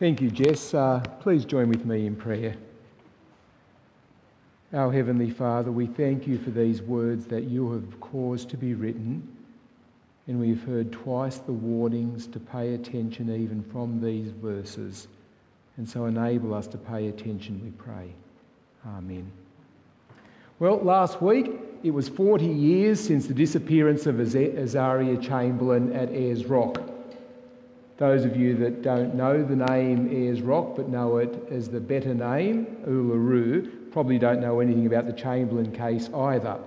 Thank you, Jess. Uh, please join with me in prayer. Our Heavenly Father, we thank you for these words that you have caused to be written. And we've heard twice the warnings to pay attention even from these verses. And so enable us to pay attention, we pray. Amen. Well, last week it was 40 years since the disappearance of Azaria Chamberlain at Ayers Rock. Those of you that don't know the name Ayers Rock but know it as the better name, Uluru, probably don't know anything about the Chamberlain case either.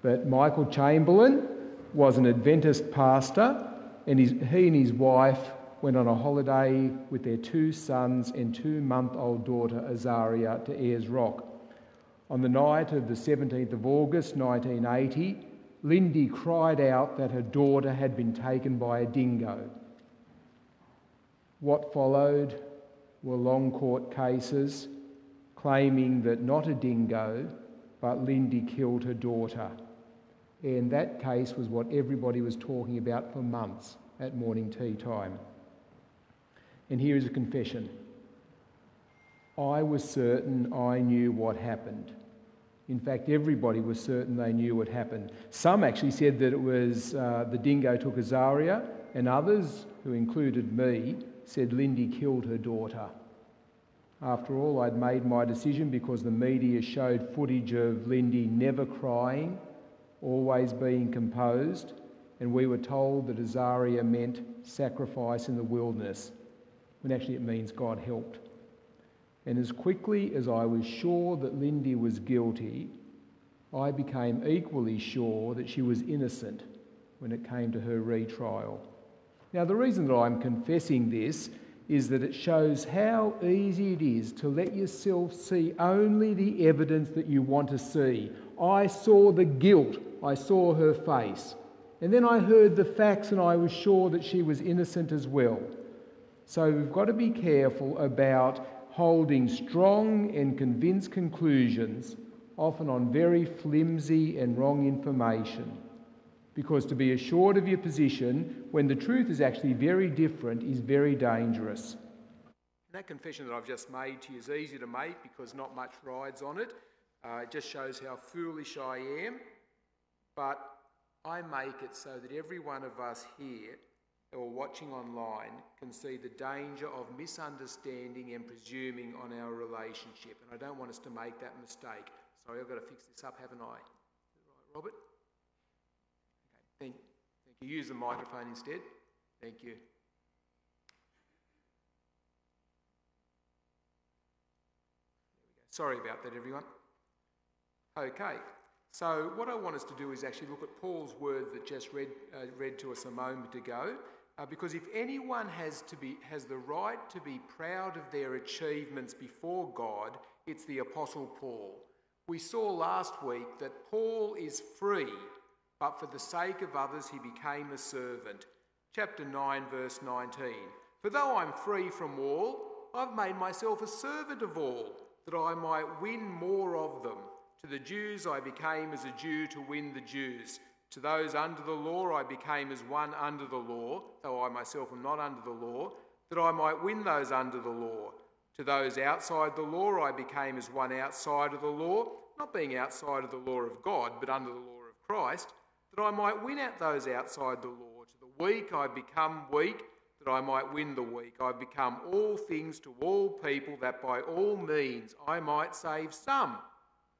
But Michael Chamberlain was an Adventist pastor, and his, he and his wife went on a holiday with their two sons and two month old daughter, Azaria, to Ayers Rock. On the night of the 17th of August 1980, Lindy cried out that her daughter had been taken by a dingo. What followed were long court cases claiming that not a dingo, but Lindy killed her daughter. And that case was what everybody was talking about for months at morning tea time. And here is a confession I was certain I knew what happened. In fact, everybody was certain they knew what happened. Some actually said that it was uh, the dingo took Azaria, and others, who included me, said Lindy killed her daughter. After all, I'd made my decision because the media showed footage of Lindy never crying, always being composed, and we were told that Azaria meant sacrifice in the wilderness, when actually it means God helped. And as quickly as I was sure that Lindy was guilty, I became equally sure that she was innocent when it came to her retrial. Now, the reason that I'm confessing this is that it shows how easy it is to let yourself see only the evidence that you want to see. I saw the guilt, I saw her face. And then I heard the facts and I was sure that she was innocent as well. So we've got to be careful about holding strong and convinced conclusions, often on very flimsy and wrong information because to be assured of your position when the truth is actually very different is very dangerous. And that confession that I've just made to you is easy to make because not much rides on it. Uh, it just shows how foolish I am. But I make it so that every one of us here or watching online can see the danger of misunderstanding and presuming on our relationship. And I don't want us to make that mistake. Sorry, I've got to fix this up, haven't I? Right, Robert? Thank, thank you. Use the microphone instead. Thank you. Sorry about that, everyone. Okay, so what I want us to do is actually look at Paul's words that just read, uh, read to us a moment ago. Uh, because if anyone has, to be, has the right to be proud of their achievements before God, it's the Apostle Paul. We saw last week that Paul is free but for the sake of others he became a servant. Chapter 9, verse 19. For though I'm free from all, I've made myself a servant of all, that I might win more of them. To the Jews I became as a Jew to win the Jews. To those under the law I became as one under the law, though I myself am not under the law, that I might win those under the law. To those outside the law I became as one outside of the law, not being outside of the law of God, but under the law of Christ that I might win out those outside the law. To the weak I become weak, that I might win the weak. I become all things to all people, that by all means I might save some.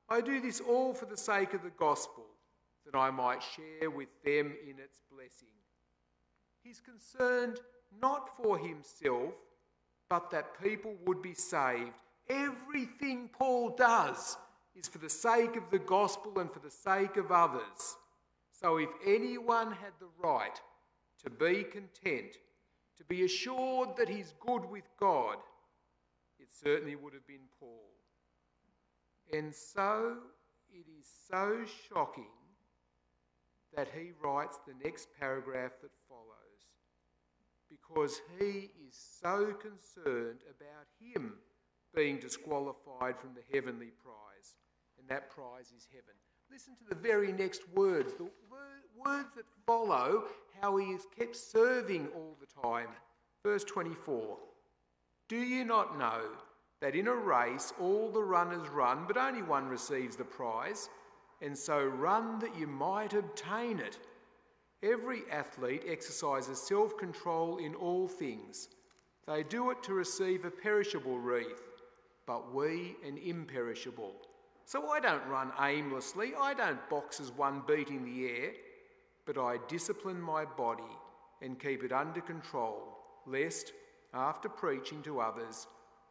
I do this all for the sake of the gospel, that I might share with them in its blessing. He's concerned not for himself, but that people would be saved. Everything Paul does is for the sake of the gospel and for the sake of others. So if anyone had the right to be content, to be assured that he's good with God, it certainly would have been Paul. And so it is so shocking that he writes the next paragraph that follows because he is so concerned about him being disqualified from the heavenly prize, and that prize is heaven. Listen to the very next words, the words that follow how he is kept serving all the time. Verse 24 Do you not know that in a race all the runners run, but only one receives the prize? And so run that you might obtain it. Every athlete exercises self control in all things. They do it to receive a perishable wreath, but we an imperishable. So I don't run aimlessly, I don't box as one beating the air, but I discipline my body and keep it under control, lest, after preaching to others,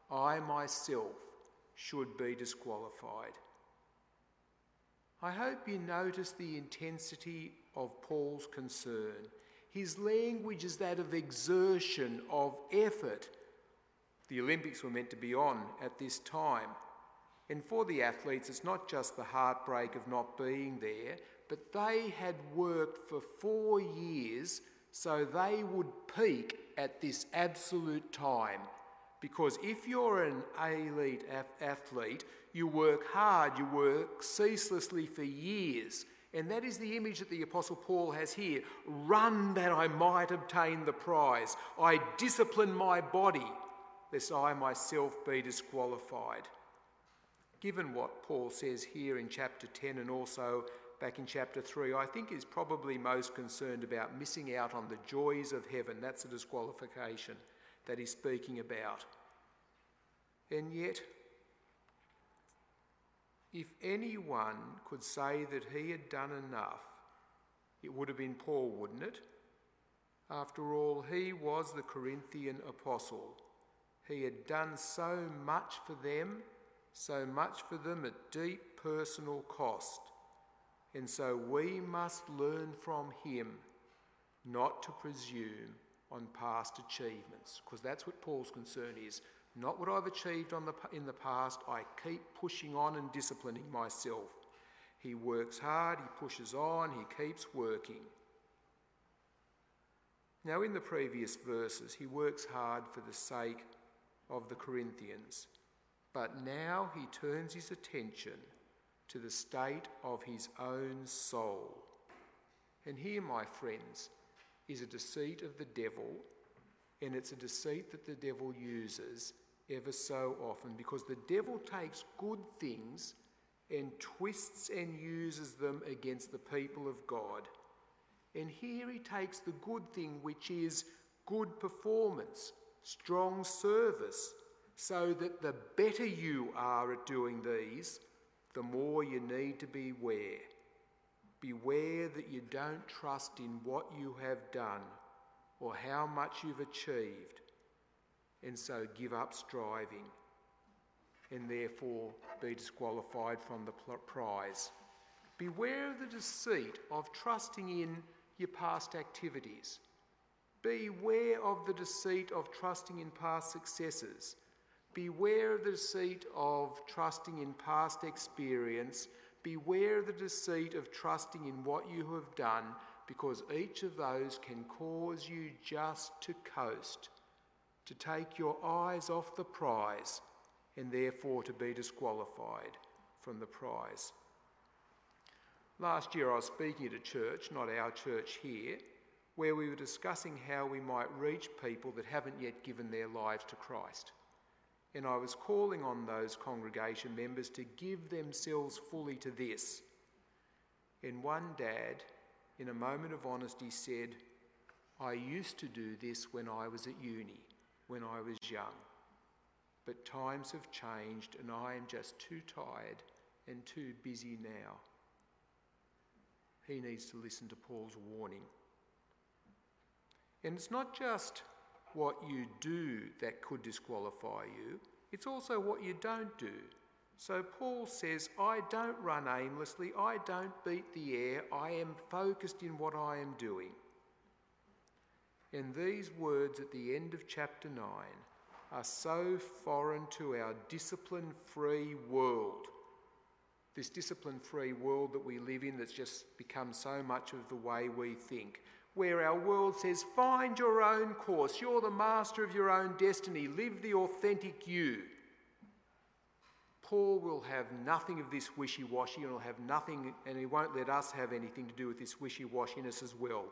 I myself should be disqualified. I hope you notice the intensity of Paul's concern. His language is that of exertion, of effort. The Olympics were meant to be on at this time. And for the athletes, it's not just the heartbreak of not being there, but they had worked for four years so they would peak at this absolute time. Because if you're an elite athlete, you work hard, you work ceaselessly for years. And that is the image that the Apostle Paul has here. Run that I might obtain the prize. I discipline my body, lest I myself be disqualified. Given what Paul says here in chapter 10 and also back in chapter 3, I think is probably most concerned about missing out on the joys of heaven. That's a disqualification that he's speaking about. And yet, if anyone could say that he had done enough, it would have been Paul, wouldn't it? After all, he was the Corinthian apostle. He had done so much for them, so much for them at deep personal cost. And so we must learn from him not to presume on past achievements, because that's what Paul's concern is. Not what I've achieved the, in the past, I keep pushing on and disciplining myself. He works hard, he pushes on, he keeps working. Now, in the previous verses, he works hard for the sake of the Corinthians, but now he turns his attention to the state of his own soul. And here, my friends, is a deceit of the devil, and it's a deceit that the devil uses ever so often because the devil takes good things and twists and uses them against the people of God. And here he takes the good thing, which is good performance, strong service, so that the better you are at doing these, the more you need to beware. Beware that you don't trust in what you have done or how much you've achieved, and so give up striving and therefore be disqualified from the prize. Beware of the deceit of trusting in your past activities. Beware of the deceit of trusting in past successes Beware of the deceit of trusting in past experience. Beware of the deceit of trusting in what you have done, because each of those can cause you just to coast, to take your eyes off the prize, and therefore to be disqualified from the prize. Last year, I was speaking at a church, not our church here, where we were discussing how we might reach people that haven't yet given their lives to Christ and I was calling on those congregation members to give themselves fully to this. And one dad, in a moment of honesty, said, I used to do this when I was at uni, when I was young. But times have changed, and I am just too tired and too busy now. He needs to listen to Paul's warning. And it's not just what you do that could disqualify you, it's also what you don't do. So Paul says, I don't run aimlessly, I don't beat the air, I am focused in what I am doing. And these words at the end of chapter 9 are so foreign to our discipline free world. This discipline free world that we live in that's just become so much of the way we think where our world says, find your own course, you're the master of your own destiny, live the authentic you. Paul will have nothing of this wishy washy and will have nothing, and he won't let us have anything to do with this wishy washiness as well.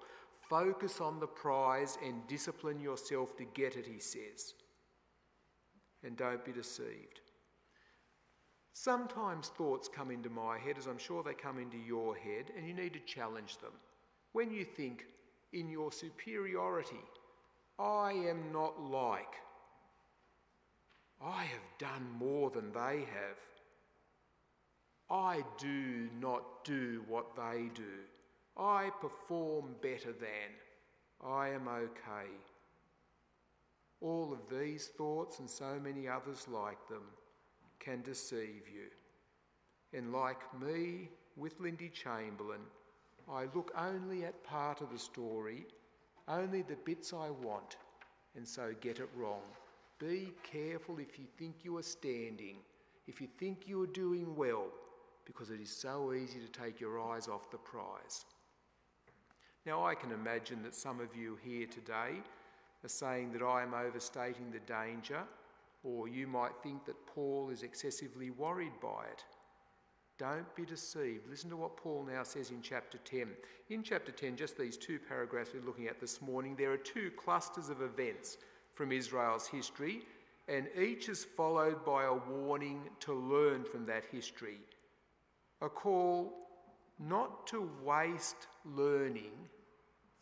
Focus on the prize and discipline yourself to get it, he says. and don't be deceived. Sometimes thoughts come into my head, as I'm sure they come into your head, and you need to challenge them. When you think in your superiority, I am not like, I have done more than they have. I do not do what they do. I perform better than. I am okay. All of these thoughts and so many others like them can deceive you. And like me with Lindy Chamberlain, I look only at part of the story, only the bits I want, and so get it wrong. Be careful if you think you are standing, if you think you are doing well, because it is so easy to take your eyes off the prize. Now, I can imagine that some of you here today are saying that I am overstating the danger, or you might think that Paul is excessively worried by it. Don't be deceived. Listen to what Paul now says in chapter 10. In chapter 10, just these two paragraphs we're looking at this morning, there are two clusters of events from Israel's history, and each is followed by a warning to learn from that history. A call not to waste learning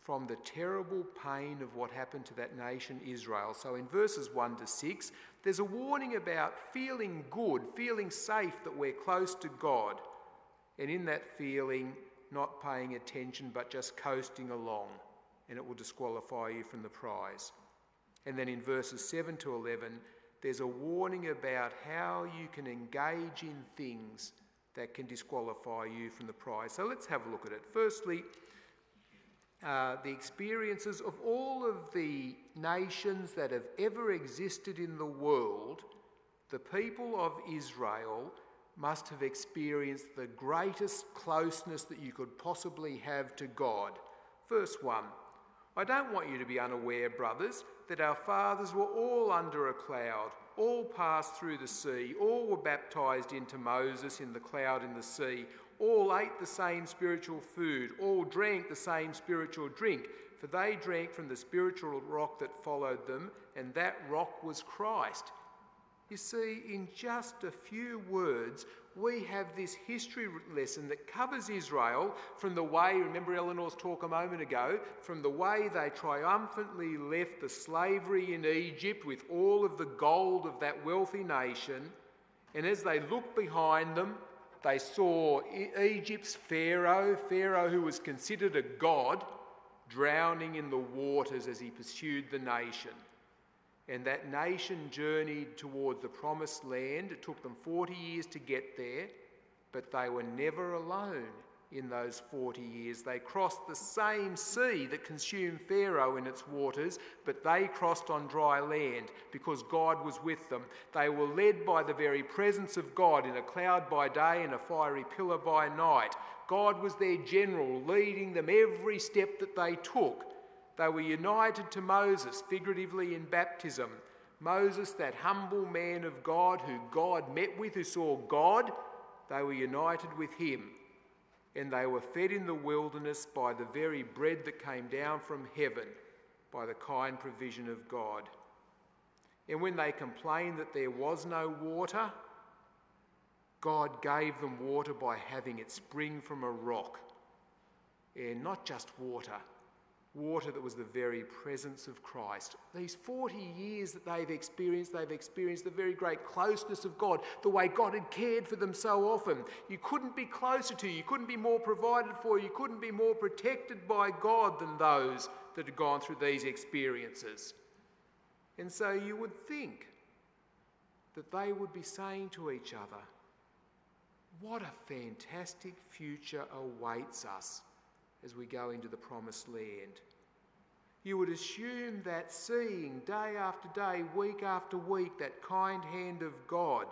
from the terrible pain of what happened to that nation Israel. So in verses 1 to 6, there's a warning about feeling good, feeling safe that we're close to God, and in that feeling, not paying attention but just coasting along, and it will disqualify you from the prize. And then in verses 7 to 11, there's a warning about how you can engage in things that can disqualify you from the prize. So let's have a look at it. Firstly, uh, the experiences of all of the nations that have ever existed in the world, the people of Israel must have experienced the greatest closeness that you could possibly have to God. Verse 1 I don't want you to be unaware, brothers, that our fathers were all under a cloud, all passed through the sea, all were baptized into Moses in the cloud in the sea all ate the same spiritual food, all drank the same spiritual drink, for they drank from the spiritual rock that followed them, and that rock was Christ. You see, in just a few words, we have this history lesson that covers Israel from the way, remember Eleanor's talk a moment ago, from the way they triumphantly left the slavery in Egypt with all of the gold of that wealthy nation. And as they look behind them, they saw Egypt's Pharaoh, Pharaoh who was considered a god, drowning in the waters as he pursued the nation. And that nation journeyed towards the promised land. It took them 40 years to get there, but they were never alone in those 40 years. They crossed the same sea that consumed Pharaoh in its waters, but they crossed on dry land because God was with them. They were led by the very presence of God in a cloud by day and a fiery pillar by night. God was their general, leading them every step that they took. They were united to Moses, figuratively in baptism. Moses, that humble man of God who God met with, who saw God, they were united with him and they were fed in the wilderness by the very bread that came down from heaven, by the kind provision of God. And when they complained that there was no water, God gave them water by having it spring from a rock. And not just water, water that was the very presence of Christ. These 40 years that they've experienced, they've experienced the very great closeness of God, the way God had cared for them so often. You couldn't be closer to, you couldn't be more provided for, you couldn't be more protected by God than those that had gone through these experiences. And so you would think that they would be saying to each other, What a fantastic future awaits us as we go into the promised land. You would assume that seeing day after day, week after week, that kind hand of God,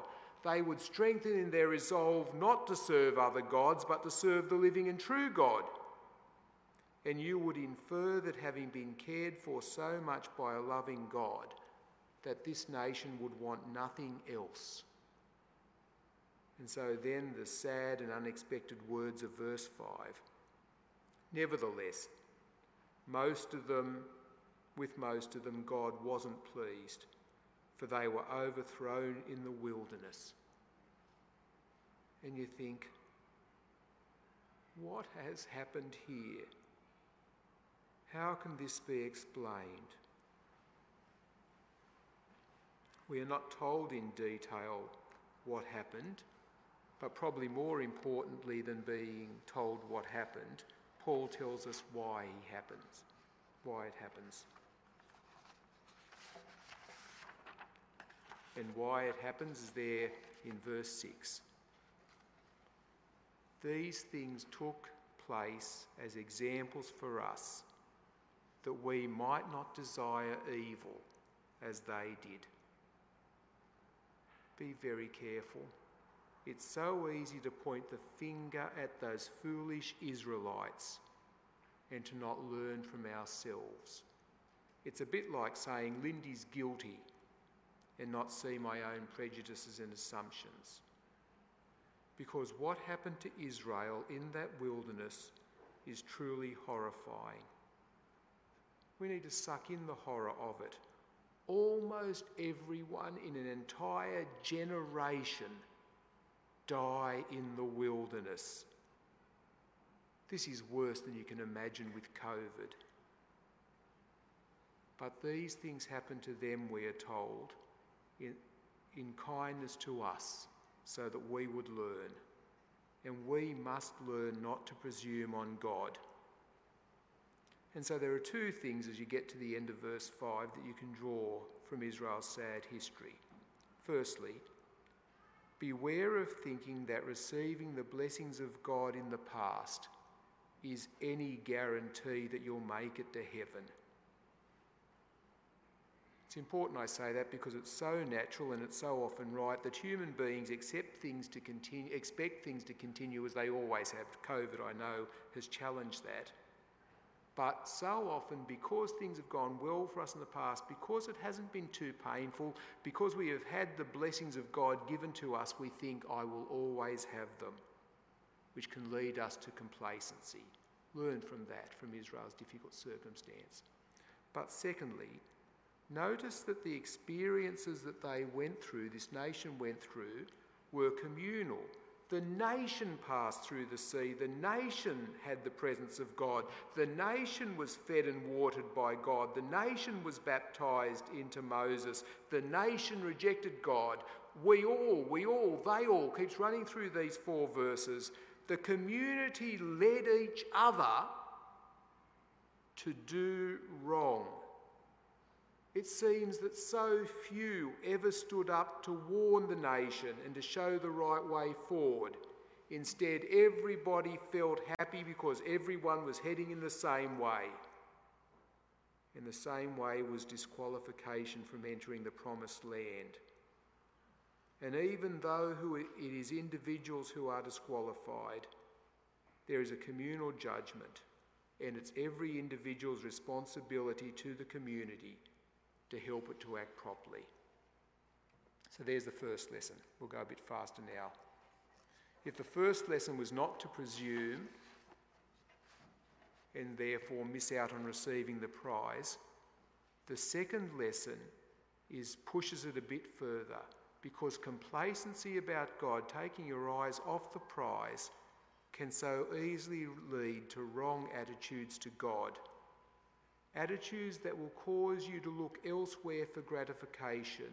they would strengthen in their resolve not to serve other gods, but to serve the living and true God. And you would infer that having been cared for so much by a loving God, that this nation would want nothing else. And so then the sad and unexpected words of verse 5 Nevertheless, most of them, with most of them, God wasn't pleased. for they were overthrown in the wilderness. And you think, what has happened here? How can this be explained? We are not told in detail what happened, but probably more importantly than being told what happened, Paul tells us why he happens, why it happens. And why it happens is there in verse 6. These things took place as examples for us that we might not desire evil as they did. Be very careful. It's so easy to point the finger at those foolish Israelites and to not learn from ourselves. It's a bit like saying Lindy's guilty and not see my own prejudices and assumptions. Because what happened to Israel in that wilderness is truly horrifying. We need to suck in the horror of it. Almost everyone in an entire generation die in the wilderness. This is worse than you can imagine with COVID. But these things happen to them, we are told, in, in kindness to us, so that we would learn. And we must learn not to presume on God. And so there are two things as you get to the end of verse 5 that you can draw from Israel's sad history. Firstly, beware of thinking that receiving the blessings of God in the past is any guarantee that you'll make it to heaven. It's important I say that because it's so natural and it's so often right that human beings accept things to continue, expect things to continue as they always have. COVID, I know, has challenged that. But so often, because things have gone well for us in the past, because it hasn't been too painful, because we have had the blessings of God given to us, we think, I will always have them, which can lead us to complacency. Learn from that, from Israel's difficult circumstance. But secondly, Notice that the experiences that they went through, this nation went through, were communal. The nation passed through the sea. The nation had the presence of God. The nation was fed and watered by God. The nation was baptized into Moses. The nation rejected God. We all, we all, they all, keeps running through these four verses. The community led each other to do wrong. It seems that so few ever stood up to warn the nation and to show the right way forward. Instead, everybody felt happy because everyone was heading in the same way. In the same way was disqualification from entering the promised land. And even though it is individuals who are disqualified, there is a communal judgment, and it's every individual's responsibility to the community to help it to act properly. So there's the first lesson. We'll go a bit faster now. If the first lesson was not to presume and therefore miss out on receiving the prize, the second lesson is pushes it a bit further because complacency about God, taking your eyes off the prize, can so easily lead to wrong attitudes to God Attitudes that will cause you to look elsewhere for gratification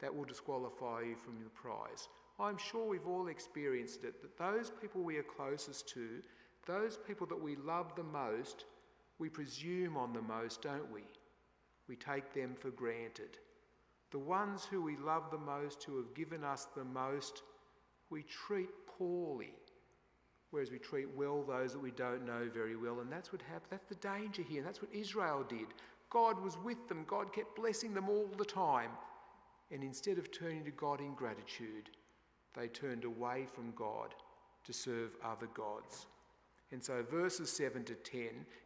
that will disqualify you from the prize. I'm sure we've all experienced it that those people we are closest to, those people that we love the most, we presume on the most, don't we? We take them for granted. The ones who we love the most, who have given us the most, we treat poorly whereas we treat well those that we don't know very well. And that's what happened. That's the danger here. And that's what Israel did. God was with them, God kept blessing them all the time. And instead of turning to God in gratitude, they turned away from God to serve other gods. And so, verses 7 to 10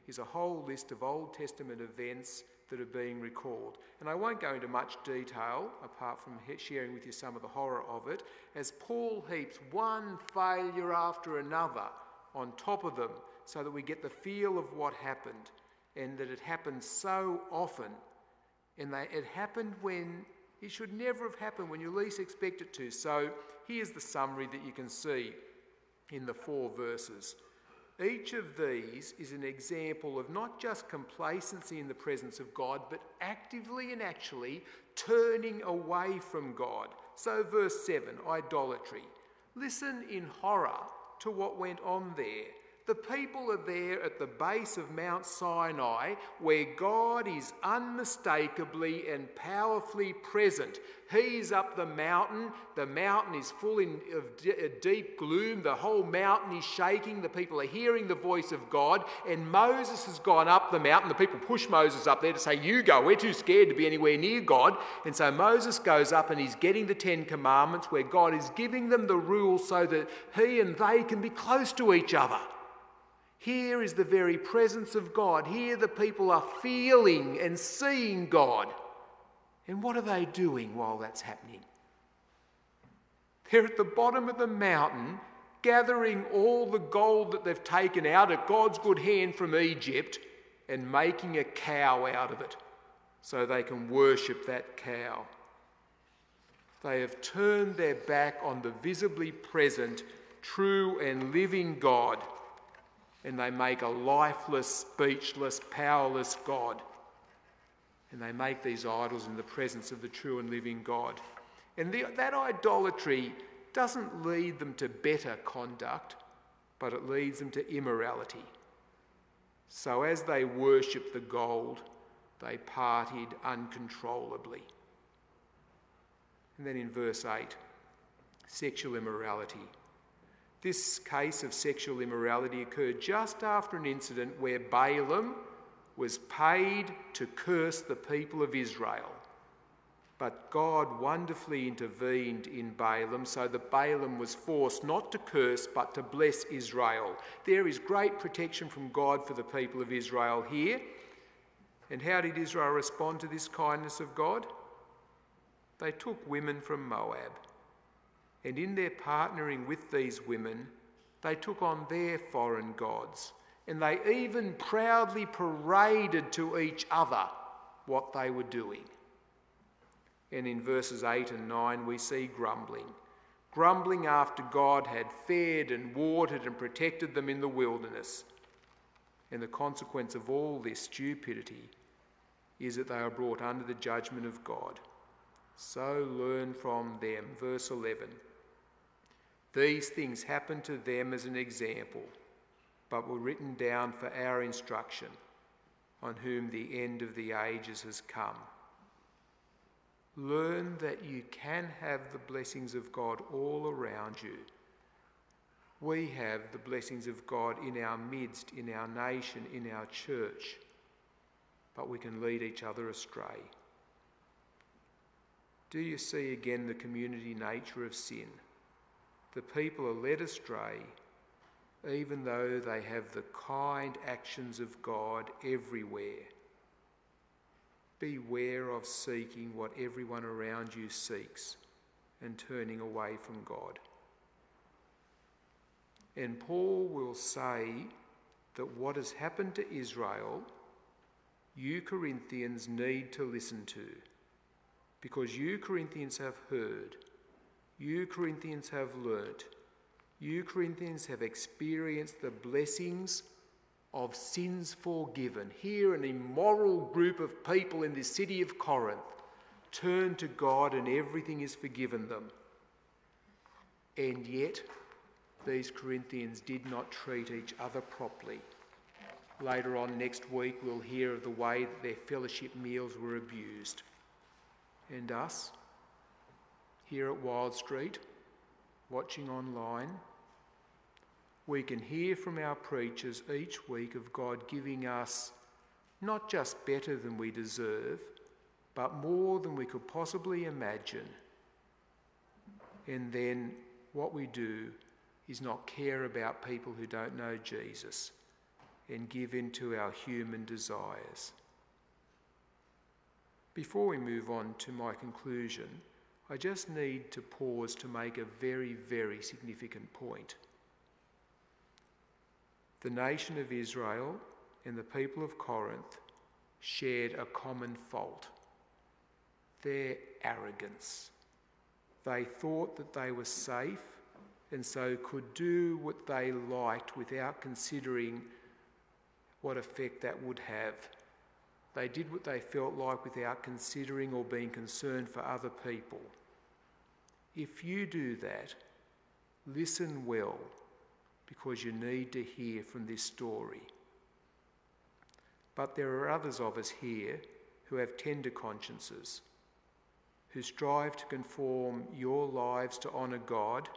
is a whole list of Old Testament events that are being recalled. And I won't go into much detail apart from sharing with you some of the horror of it, as Paul heaps one failure after another on top of them so that we get the feel of what happened and that it happened so often. And they, it happened when It should never have happened when you least expect it to. So here's the summary that you can see in the four verses. Each of these is an example of not just complacency in the presence of God, but actively and actually turning away from God. So, verse 7 idolatry. Listen in horror to what went on there. The people are there at the base of Mount Sinai where God is unmistakably and powerfully present. He's up the mountain. The mountain is full in, of d- deep gloom. The whole mountain is shaking. The people are hearing the voice of God. And Moses has gone up the mountain. The people push Moses up there to say, You go. We're too scared to be anywhere near God. And so Moses goes up and he's getting the Ten Commandments where God is giving them the rules so that he and they can be close to each other. Here is the very presence of God. Here the people are feeling and seeing God. And what are they doing while that's happening? They're at the bottom of the mountain gathering all the gold that they've taken out at God's good hand from Egypt and making a cow out of it so they can worship that cow. They have turned their back on the visibly present, true, and living God and they make a lifeless, speechless, powerless God. And they make these idols in the presence of the true and living God. And the, that idolatry doesn't lead them to better conduct, but it leads them to immorality. So as they worship the gold, they partied uncontrollably. And then in verse 8, sexual immorality. This case of sexual immorality occurred just after an incident where Balaam was paid to curse the people of Israel. But God wonderfully intervened in Balaam so that Balaam was forced not to curse but to bless Israel. There is great protection from God for the people of Israel here. And how did Israel respond to this kindness of God? They took women from Moab and in their partnering with these women, they took on their foreign gods. And they even proudly paraded to each other what they were doing. And in verses 8 and 9, we see grumbling. Grumbling after God had fed and watered and protected them in the wilderness. And the consequence of all this stupidity is that they are brought under the judgment of God. So learn from them. Verse 11. These things happened to them as an example, but were written down for our instruction, on whom the end of the ages has come. Learn that you can have the blessings of God all around you. We have the blessings of God in our midst, in our nation, in our church, but we can lead each other astray. Do you see again the community nature of sin? The people are led astray, even though they have the kind actions of God everywhere. Beware of seeking what everyone around you seeks and turning away from God. And Paul will say that what has happened to Israel, you Corinthians need to listen to, because you Corinthians have heard you Corinthians have learnt, you Corinthians have experienced the blessings of sins forgiven. Here, an immoral group of people in the city of Corinth turn to God and everything is forgiven them. And yet, these Corinthians did not treat each other properly. Later on next week, we'll hear of the way that their fellowship meals were abused. And us? Here at Wild Street, watching online, we can hear from our preachers each week of God giving us not just better than we deserve, but more than we could possibly imagine. And then what we do is not care about people who don't know Jesus and give in to our human desires. Before we move on to my conclusion, I just need to pause to make a very, very significant point. The nation of Israel and the people of Corinth shared a common fault. their arrogance. They thought that they were safe and so could do what they liked without considering what effect that would have. They did what they felt like without considering or being concerned for other people. If you do that, listen well because you need to hear from this story. But there are others of us here who have tender consciences, who strive to conform your lives to honour God.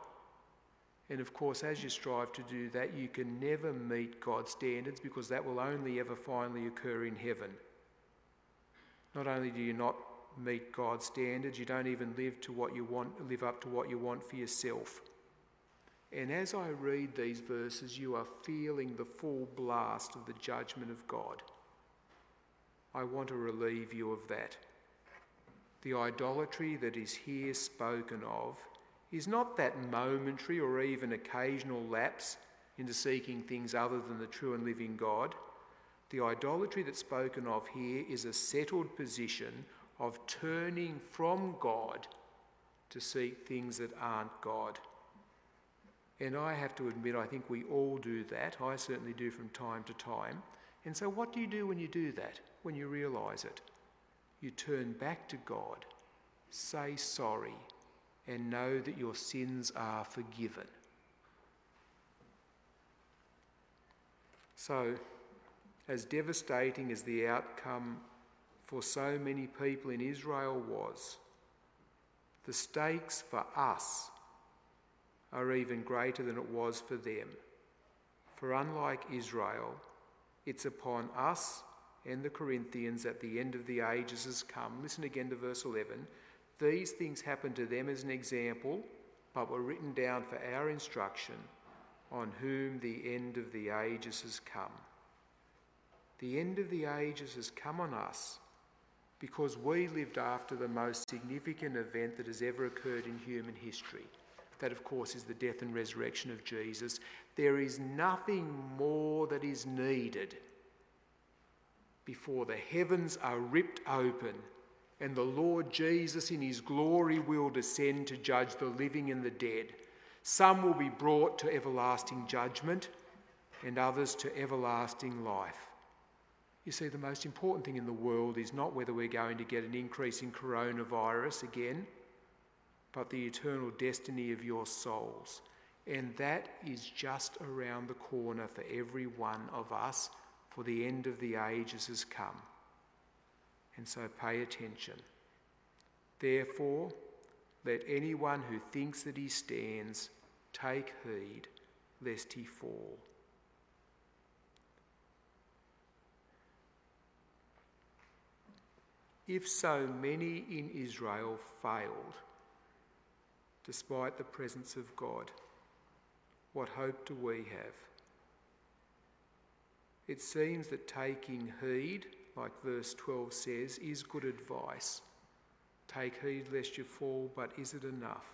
And of course, as you strive to do that, you can never meet God's standards because that will only ever finally occur in heaven. Not only do you not meet God's standards, you don't even live to what you want, live up to what you want for yourself. And as I read these verses, you are feeling the full blast of the judgment of God. I want to relieve you of that. The idolatry that is here spoken of is not that momentary or even occasional lapse into seeking things other than the true and living God. The idolatry that's spoken of here is a settled position of turning from God to seek things that aren't God. And I have to admit, I think we all do that. I certainly do from time to time. And so, what do you do when you do that, when you realise it? You turn back to God, say sorry, and know that your sins are forgiven. So, as devastating as the outcome for so many people in Israel was, the stakes for us are even greater than it was for them. For unlike Israel, it's upon us and the Corinthians at the end of the ages has come. Listen again to verse 11. These things happened to them as an example, but were written down for our instruction, on whom the end of the ages has come. The end of the ages has come on us because we lived after the most significant event that has ever occurred in human history. That, of course, is the death and resurrection of Jesus. There is nothing more that is needed before the heavens are ripped open and the Lord Jesus in his glory will descend to judge the living and the dead. Some will be brought to everlasting judgment and others to everlasting life. You see, the most important thing in the world is not whether we're going to get an increase in coronavirus again, but the eternal destiny of your souls. And that is just around the corner for every one of us, for the end of the ages has come. And so pay attention. Therefore, let anyone who thinks that he stands take heed lest he fall. If so many in Israel failed, despite the presence of God, what hope do we have? It seems that taking heed, like verse 12 says, is good advice. Take heed lest you fall, but is it enough?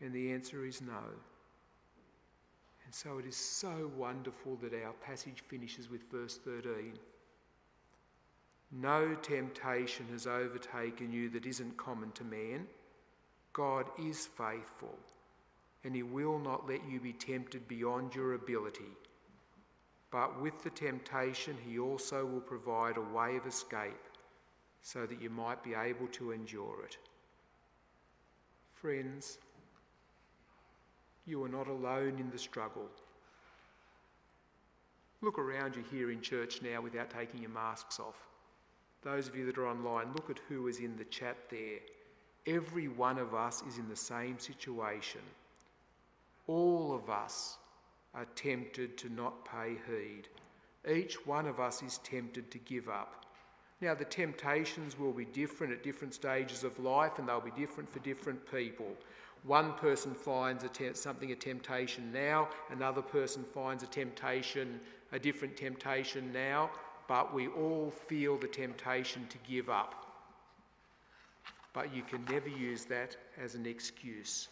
And the answer is no. And so it is so wonderful that our passage finishes with verse 13. No temptation has overtaken you that isn't common to man. God is faithful, and He will not let you be tempted beyond your ability. But with the temptation, He also will provide a way of escape so that you might be able to endure it. Friends, you are not alone in the struggle. Look around you here in church now without taking your masks off. Those of you that are online, look at who is in the chat there. Every one of us is in the same situation. All of us are tempted to not pay heed. Each one of us is tempted to give up. Now, the temptations will be different at different stages of life and they'll be different for different people. One person finds a te- something a temptation now, another person finds a temptation, a different temptation now, but we all feel the temptation to give up. But you can never use that as an excuse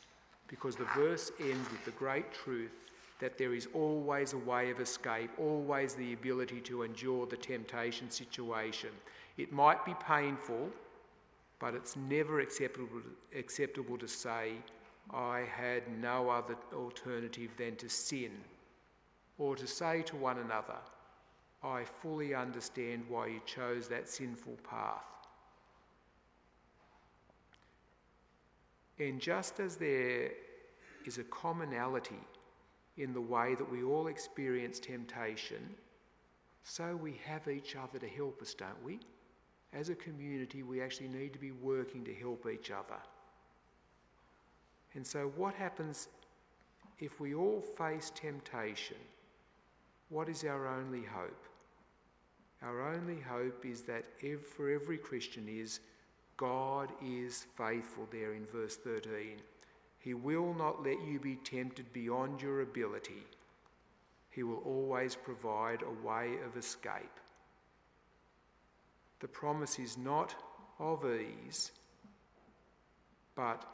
because the verse ends with the great truth that there is always a way of escape, always the ability to endure the temptation situation. It might be painful, but it's never acceptable, acceptable to say, I had no other alternative than to sin, or to say to one another, I fully understand why you chose that sinful path. And just as there is a commonality in the way that we all experience temptation, so we have each other to help us, don't we? As a community, we actually need to be working to help each other. And so, what happens if we all face temptation? What is our only hope? Our only hope is that for every Christian is God is faithful there in verse 13. He will not let you be tempted beyond your ability. He will always provide a way of escape. The promise is not of ease, but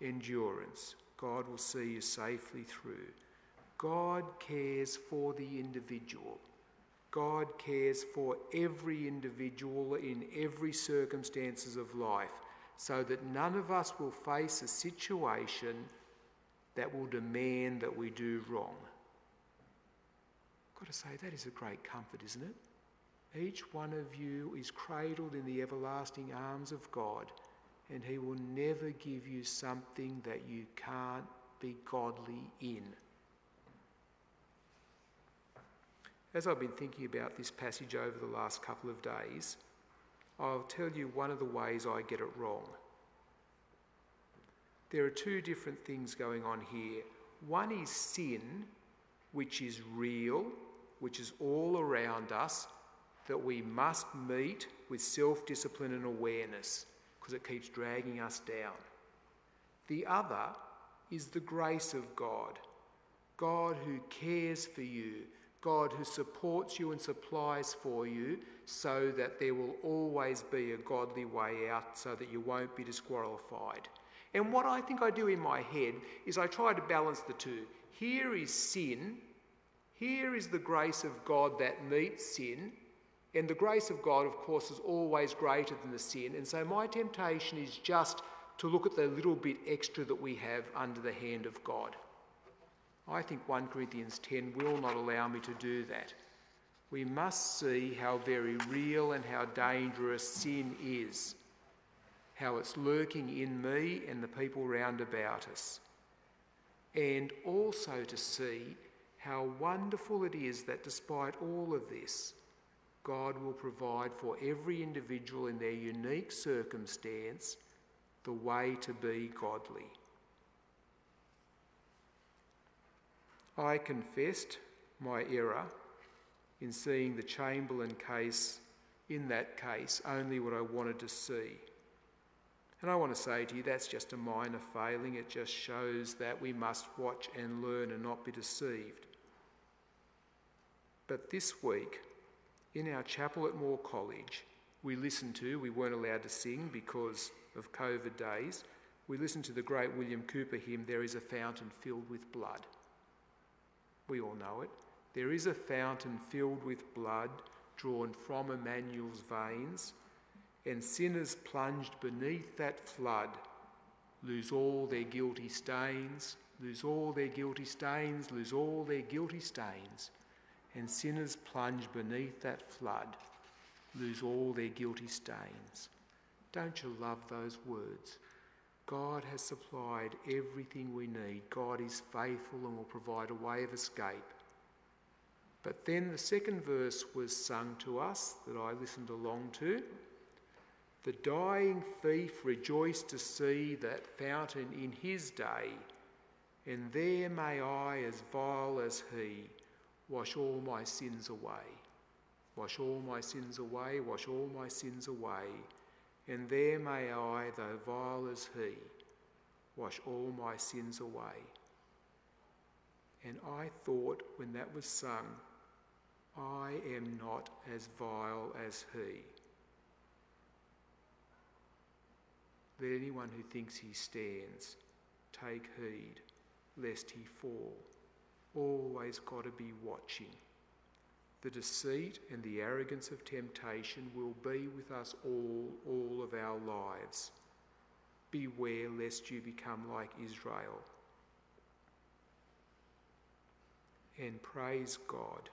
endurance. God will see you safely through. God cares for the individual. God cares for every individual in every circumstances of life so that none of us will face a situation that will demand that we do wrong. I've got to say, that is a great comfort, isn't it? Each one of you is cradled in the everlasting arms of God, and He will never give you something that you can't be godly in. As I've been thinking about this passage over the last couple of days, I'll tell you one of the ways I get it wrong. There are two different things going on here. One is sin, which is real, which is all around us, that we must meet with self discipline and awareness because it keeps dragging us down. The other is the grace of God, God who cares for you, God who supports you and supplies for you so that there will always be a godly way out so that you won't be disqualified. And what I think I do in my head is I try to balance the two. Here is sin, here is the grace of God that meets sin, and the grace of God, of course, is always greater than the sin. And so my temptation is just to look at the little bit extra that we have under the hand of God. I think 1 Corinthians 10 will not allow me to do that. We must see how very real and how dangerous sin is, how it's lurking in me and the people round about us, and also to see how wonderful it is that despite all of this, God will provide for every individual in their unique circumstance the way to be godly. I confessed my error in seeing the Chamberlain case, in that case, only what I wanted to see. And I want to say to you, that's just a minor failing. It just shows that we must watch and learn and not be deceived. But this week, in our chapel at Moore College, we listened to, we weren't allowed to sing because of COVID days, we listened to the great William Cowper hymn, There is a Fountain Filled with Blood. We all know it. There is a fountain filled with blood drawn from Emmanuel's veins, and sinners plunged beneath that flood lose all their guilty stains, lose all their guilty stains, lose all their guilty stains, and sinners plunge beneath that flood lose all their guilty stains. Don't you love those words? God has supplied everything we need. God is faithful and will provide a way of escape. But then the second verse was sung to us that I listened along to. The dying thief rejoiced to see that fountain in his day, and there may I, as vile as he, wash all my sins away. Wash all my sins away, wash all my sins away and there may I, though vile as he, wash all my sins away. And I thought when that was sung, I am not as vile as he. Let anyone who thinks he stands take heed lest he fall. Always got to be watching. The deceit and the arrogance of temptation will be with us all, all of our lives. Beware lest you become like Israel. And praise God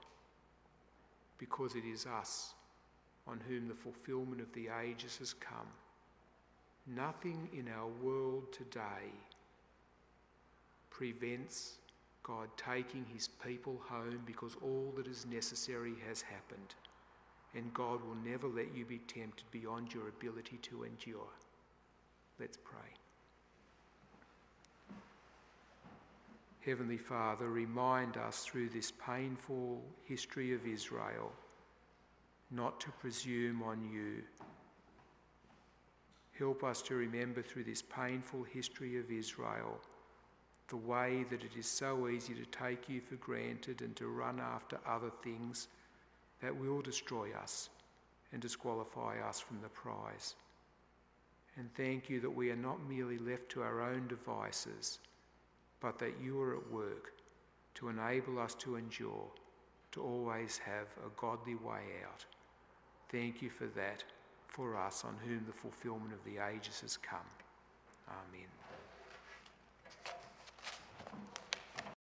because it is us on whom the fulfillment of the ages has come. Nothing in our world today prevents God taking his people home because all that is necessary has happened. And God will never let you be tempted beyond your ability to endure. Let's pray. Heavenly Father, remind us through this painful history of Israel not to presume on you. Help us to remember through this painful history of Israel the way that it is so easy to take you for granted and to run after other things that will destroy us and disqualify us from the prize. And thank you that we are not merely left to our own devices, but that you are at work to enable us to endure, to always have a godly way out. Thank you for that, for us on whom the fulfillment of the ages has come. Amen.